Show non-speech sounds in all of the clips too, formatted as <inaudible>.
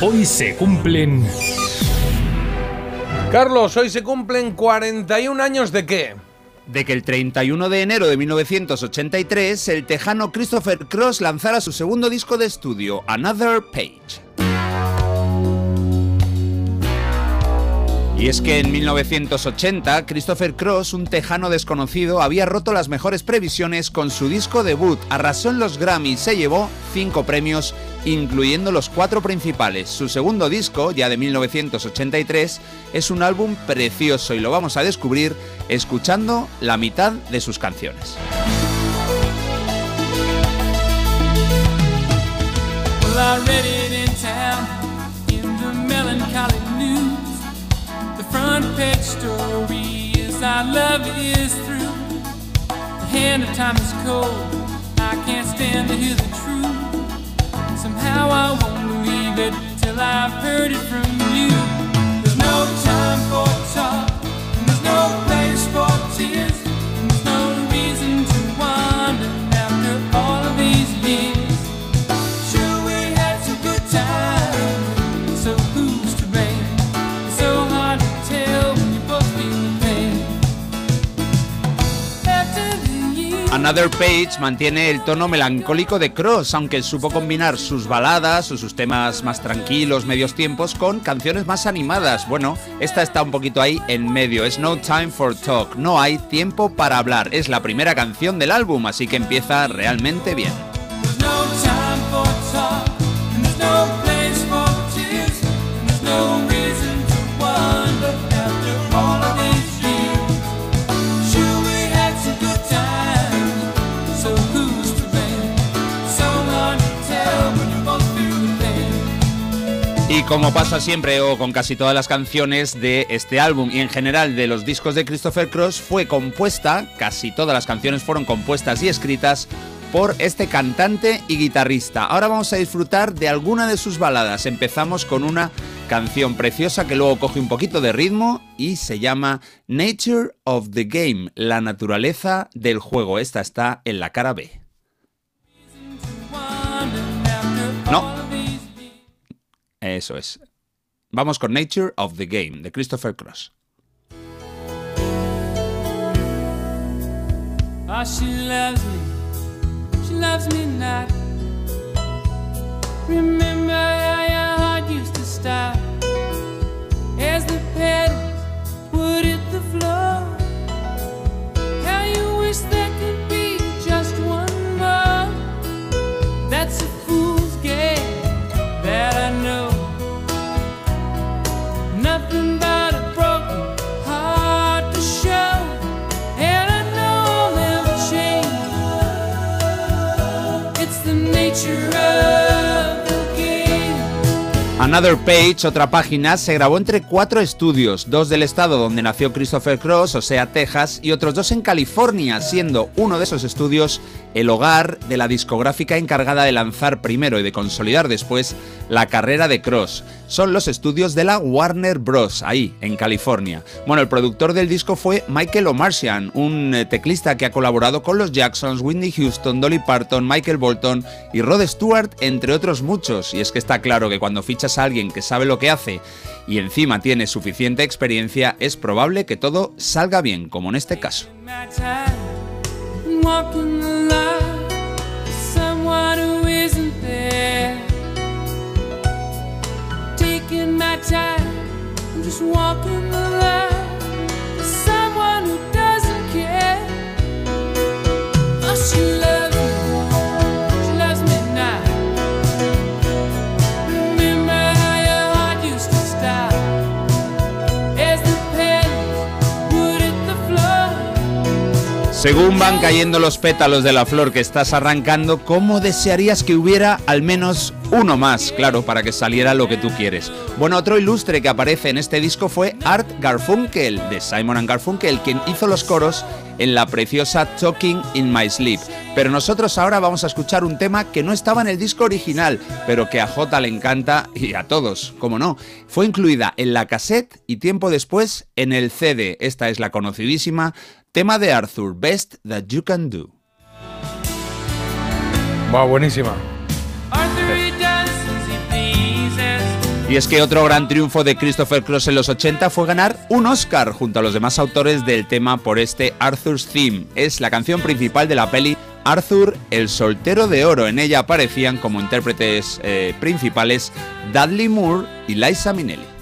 Hoy se cumplen... Carlos, hoy se cumplen 41 años de qué? de que el 31 de enero de 1983 el tejano Christopher Cross lanzara su segundo disco de estudio, Another Page. Y es que en 1980, Christopher Cross, un tejano desconocido, había roto las mejores previsiones con su disco debut, arrasó en los Grammy y se llevó cinco premios, incluyendo los cuatro principales. Su segundo disco, ya de 1983, es un álbum precioso y lo vamos a descubrir escuchando la mitad de sus canciones. Page story is our love is through. The hand of time is cold. I can't stand to hear the truth. Somehow I won't believe it till I've heard it from you. There's no time for Another Page mantiene el tono melancólico de Cross, aunque supo combinar sus baladas o sus temas más tranquilos, medios tiempos, con canciones más animadas. Bueno, esta está un poquito ahí en medio. Es No Time for Talk, no hay tiempo para hablar. Es la primera canción del álbum, así que empieza realmente bien. Como pasa siempre o con casi todas las canciones de este álbum y en general de los discos de Christopher Cross, fue compuesta, casi todas las canciones fueron compuestas y escritas por este cantante y guitarrista. Ahora vamos a disfrutar de alguna de sus baladas. Empezamos con una canción preciosa que luego coge un poquito de ritmo y se llama Nature of the Game, la naturaleza del juego. Esta está en la cara B. No, eso es. Vamos con Nature of the Game, de Christopher Cross. Oh, she loves me, she loves me. Remember used to Another Page, otra página, se grabó entre cuatro estudios, dos del estado donde nació Christopher Cross, o sea, Texas, y otros dos en California, siendo uno de esos estudios el hogar de la discográfica encargada de lanzar primero y de consolidar después la carrera de Cross. Son los estudios de la Warner Bros. ahí, en California. Bueno, el productor del disco fue Michael O'Marcian, un eh, teclista que ha colaborado con los Jacksons, Whitney Houston, Dolly Parton, Michael Bolton y Rod Stewart, entre otros muchos. Y es que está claro que cuando fichas a alguien que sabe lo que hace y encima tiene suficiente experiencia, es probable que todo salga bien, como en este caso. tight. I'm just walking the line for someone who doesn't care. Must you love? Según van cayendo los pétalos de la flor que estás arrancando, ¿cómo desearías que hubiera al menos uno más, claro, para que saliera lo que tú quieres. Bueno, otro ilustre que aparece en este disco fue Art Garfunkel, de Simon and Garfunkel, quien hizo los coros en la preciosa Talking in My Sleep. Pero nosotros ahora vamos a escuchar un tema que no estaba en el disco original, pero que a J le encanta y a todos, como no. Fue incluida en la cassette y tiempo después en el CD. Esta es la conocidísima tema de Arthur, Best That You Can Do. Va, buenísima. Y es que otro gran triunfo de Christopher Cross en los 80 fue ganar un Oscar junto a los demás autores del tema por este Arthur's Theme. Es la canción principal de la peli Arthur, el soltero de oro. En ella aparecían como intérpretes eh, principales Dudley Moore y Liza Minnelli.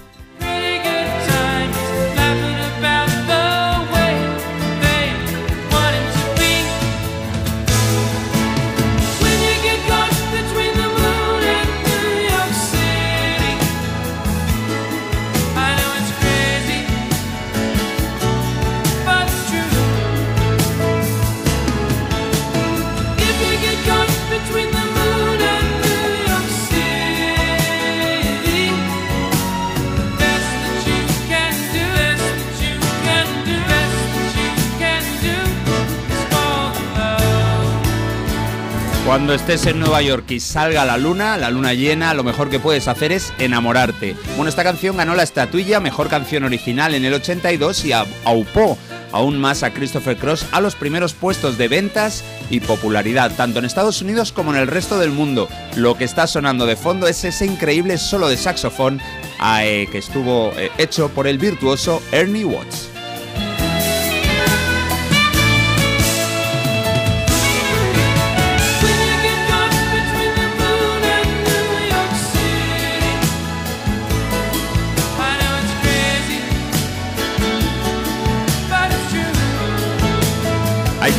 Cuando estés en Nueva York y salga la luna, la luna llena, lo mejor que puedes hacer es enamorarte. Bueno, esta canción ganó la estatuilla Mejor Canción Original en el 82 y aupó aún más a Christopher Cross a los primeros puestos de ventas y popularidad, tanto en Estados Unidos como en el resto del mundo. Lo que está sonando de fondo es ese increíble solo de saxofón eh, que estuvo eh, hecho por el virtuoso Ernie Watts.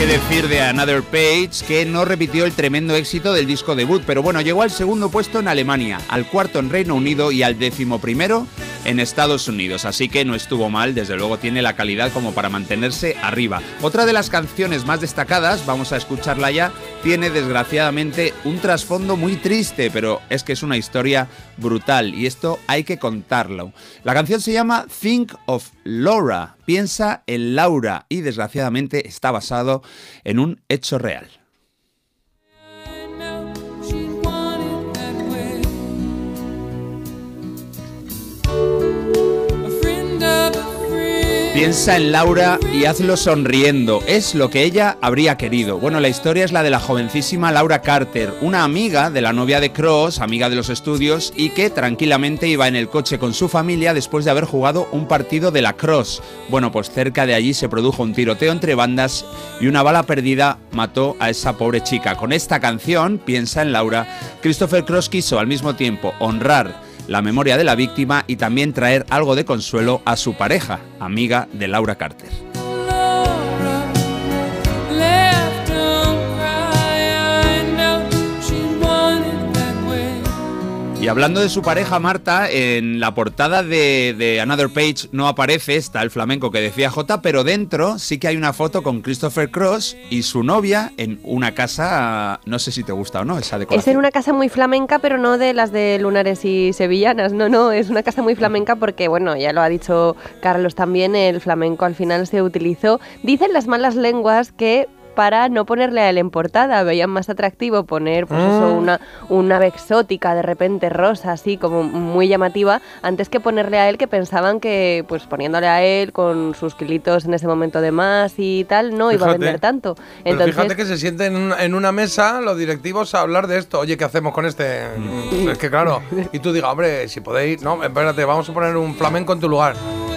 Decir de Another Page que no repitió el tremendo éxito del disco debut, pero bueno, llegó al segundo puesto en Alemania, al cuarto en Reino Unido y al décimo primero en Estados Unidos, así que no estuvo mal, desde luego tiene la calidad como para mantenerse arriba. Otra de las canciones más destacadas, vamos a escucharla ya, tiene desgraciadamente un trasfondo muy triste, pero es que es una historia brutal y esto hay que contarlo. La canción se llama Think of Laura, piensa en Laura y desgraciadamente está basado en un hecho real. Piensa en Laura y hazlo sonriendo. Es lo que ella habría querido. Bueno, la historia es la de la jovencísima Laura Carter, una amiga de la novia de Cross, amiga de los estudios, y que tranquilamente iba en el coche con su familia después de haber jugado un partido de la Cross. Bueno, pues cerca de allí se produjo un tiroteo entre bandas y una bala perdida mató a esa pobre chica. Con esta canción, Piensa en Laura, Christopher Cross quiso al mismo tiempo honrar la memoria de la víctima y también traer algo de consuelo a su pareja, amiga de Laura Carter. Y hablando de su pareja Marta, en la portada de, Another Page no aparece, está el flamenco que decía J, pero dentro sí que hay una foto con Christopher Cross y su novia en una casa, no sé si te gusta o no, esa decoración. Es en una casa muy flamenca, pero no de las de lunares y sevillanas, no, no, es una casa muy flamenca porque, bueno, ya lo ha dicho Carlos también, el flamenco al final se utilizó. Dicen las malas lenguas que para no ponerle a él en portada. Veían más atractivo poner pues eso, ah. una, una ave exótica, de repente rosa, así como muy llamativa, antes que ponerle a él que pensaban que pues poniéndole a él con sus kilitos en ese momento de más y tal, no iba a vender tanto. Entonces, fíjate que se sienten en una, mesa los directivos a hablar de esto. Oye, ¿qué hacemos con este? Mm. Es que claro, y tú digas, hombre, si podéis, no, espérate, vamos a poner un flamenco en tu lugar.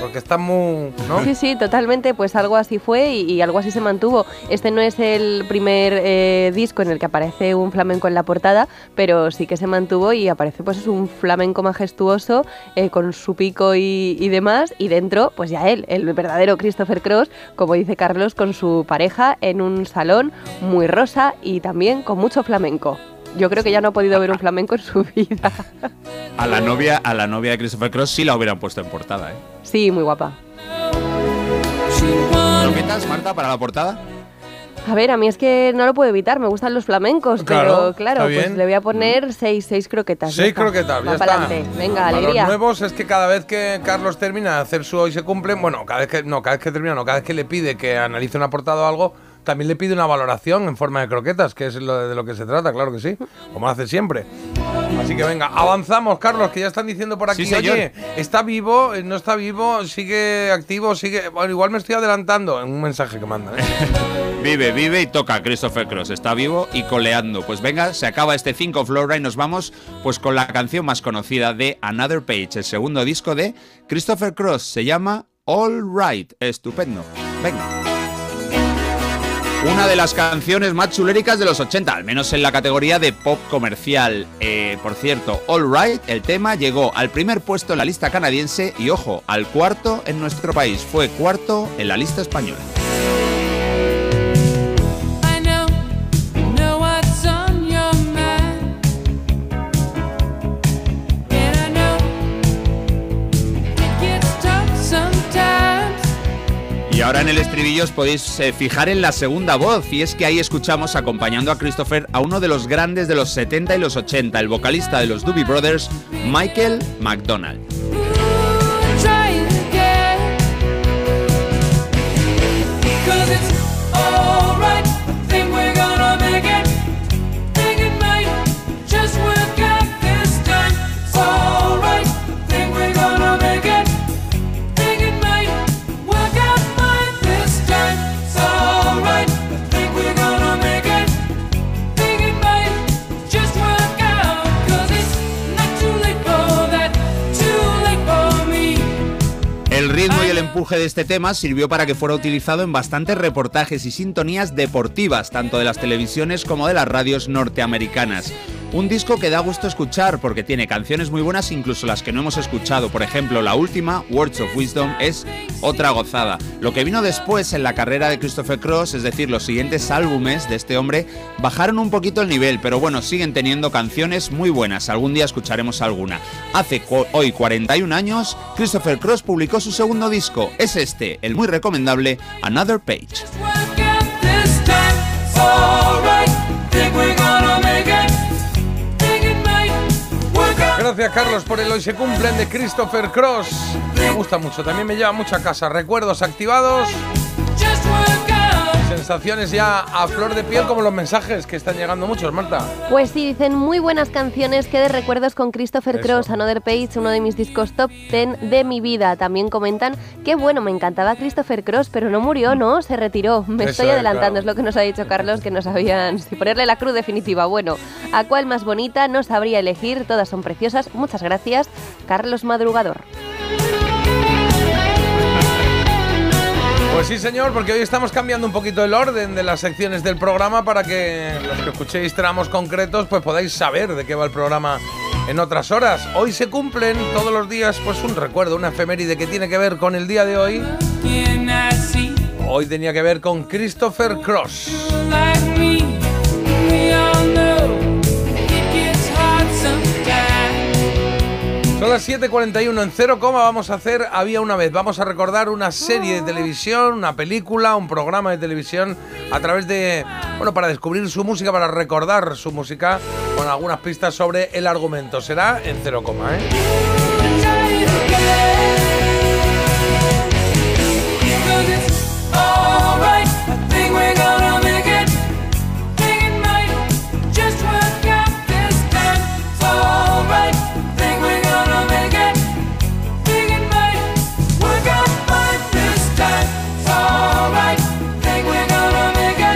Porque está muy. ¿no? Sí, sí, totalmente. Pues algo así fue y, y algo así se mantuvo. Este no es el primer eh, disco en el que aparece un flamenco en la portada, pero sí que se mantuvo y aparece pues es un flamenco majestuoso eh, con su pico y, demás y dentro pues ya él, el verdadero Christopher Cross, como dice Carlos, con su pareja en un salón muy rosa y también con mucho flamenco. Yo creo que ya no ha podido ver un flamenco en su <laughs> vida. A la novia, a la novia de Christopher Cross sí la hubieran puesto en portada, ¿eh? Sí, muy guapa. ¿Croquetas, Marta, para la portada? A ver, a mí es que no lo puedo evitar, me gustan los flamencos, pero claro, pues le voy a poner seis, seis croquetas. Seis croquetas, ya está. Venga, alegría. Los nuevos es que cada vez que Carlos termina de hacer su hoy se cumple, bueno, cada vez que no, cada vez que termina, no, cada vez que le pide que analice una portada o algo, también le pide una valoración en forma de croquetas, que es lo de, lo que se trata, claro que sí, como hace siempre. Así que venga, avanzamos, Carlos, que ya están diciendo por aquí, oye, ¿está vivo? ¿No está vivo? ¿Sigue activo? ¿Sigue...? Bueno, igual me estoy adelantando en un mensaje que mandan. ¿eh? <laughs> Vive, vive y toca Christopher Cross. Está vivo y coleando. Pues venga, se acaba este 5 Flora y nos vamos pues con la canción más conocida de Another Page, el segundo disco de Christopher Cross. Se llama All Right. Estupendo. Venga. Una de las canciones más chuléricas de los 80, al menos en la categoría de pop comercial. Eh, por cierto, All Right, el tema llegó al primer puesto en la lista canadiense y, ojo, al cuarto en nuestro país. Fue cuarto en la lista española. Ahora en el estribillo os podéis eh, fijar en la segunda voz, y es que ahí escuchamos acompañando a Christopher a uno de los grandes de los 70 y los 80, el vocalista de los Doobie Brothers, Michael McDonald. Empuje de este tema sirvió para que fuera utilizado en bastantes reportajes y sintonías deportivas, tanto de las televisiones como de las radios norteamericanas. Un disco que da gusto escuchar porque tiene canciones muy buenas, incluso las que no hemos escuchado. Por ejemplo, la última, Words of Wisdom, es otra gozada. Lo que vino después en la carrera de Christopher Cross, es decir, los siguientes álbumes de este hombre, bajaron un poquito el nivel, pero bueno, siguen teniendo canciones muy buenas. Algún día escucharemos alguna. Hace hoy 41 años, Christopher Cross publicó su segundo disco. Es este, el muy recomendable Another Page. Gracias, Carlos, por el hoy se cumplen de Christopher Cross. Me gusta mucho, también me lleva mucha casa. Recuerdos activados. Sensaciones ya a flor de piel, como los mensajes que están llegando muchos, Marta. Pues sí, dicen muy buenas canciones que de recuerdos con Christopher Eso. Cross, Another Page, uno de mis discos top 10 de mi vida. También comentan que bueno, me encantaba Christopher Cross, pero no murió, ¿no? Se retiró. Me Eso estoy es, adelantando, claro. es lo que nos ha dicho Carlos, que no sabían si ponerle la cruz definitiva. Bueno, ¿a cuál más bonita? No sabría elegir, todas son preciosas. Muchas gracias, Carlos Madrugador. Pues sí, señor, porque hoy estamos cambiando un poquito el orden de las secciones del programa para que los que escuchéis tramos concretos pues podáis saber de qué va el programa en otras horas. Hoy se cumplen todos los días pues un recuerdo, una efeméride que tiene que ver con el día de hoy. Hoy tenía que ver con Christopher Cross. Son las 7.41 en 0, vamos a hacer Había una vez. Vamos a recordar una serie de televisión, una película, un programa de televisión a través de, bueno, para descubrir su música, para recordar su música con algunas pistas sobre el argumento. Será en 0, ¿eh?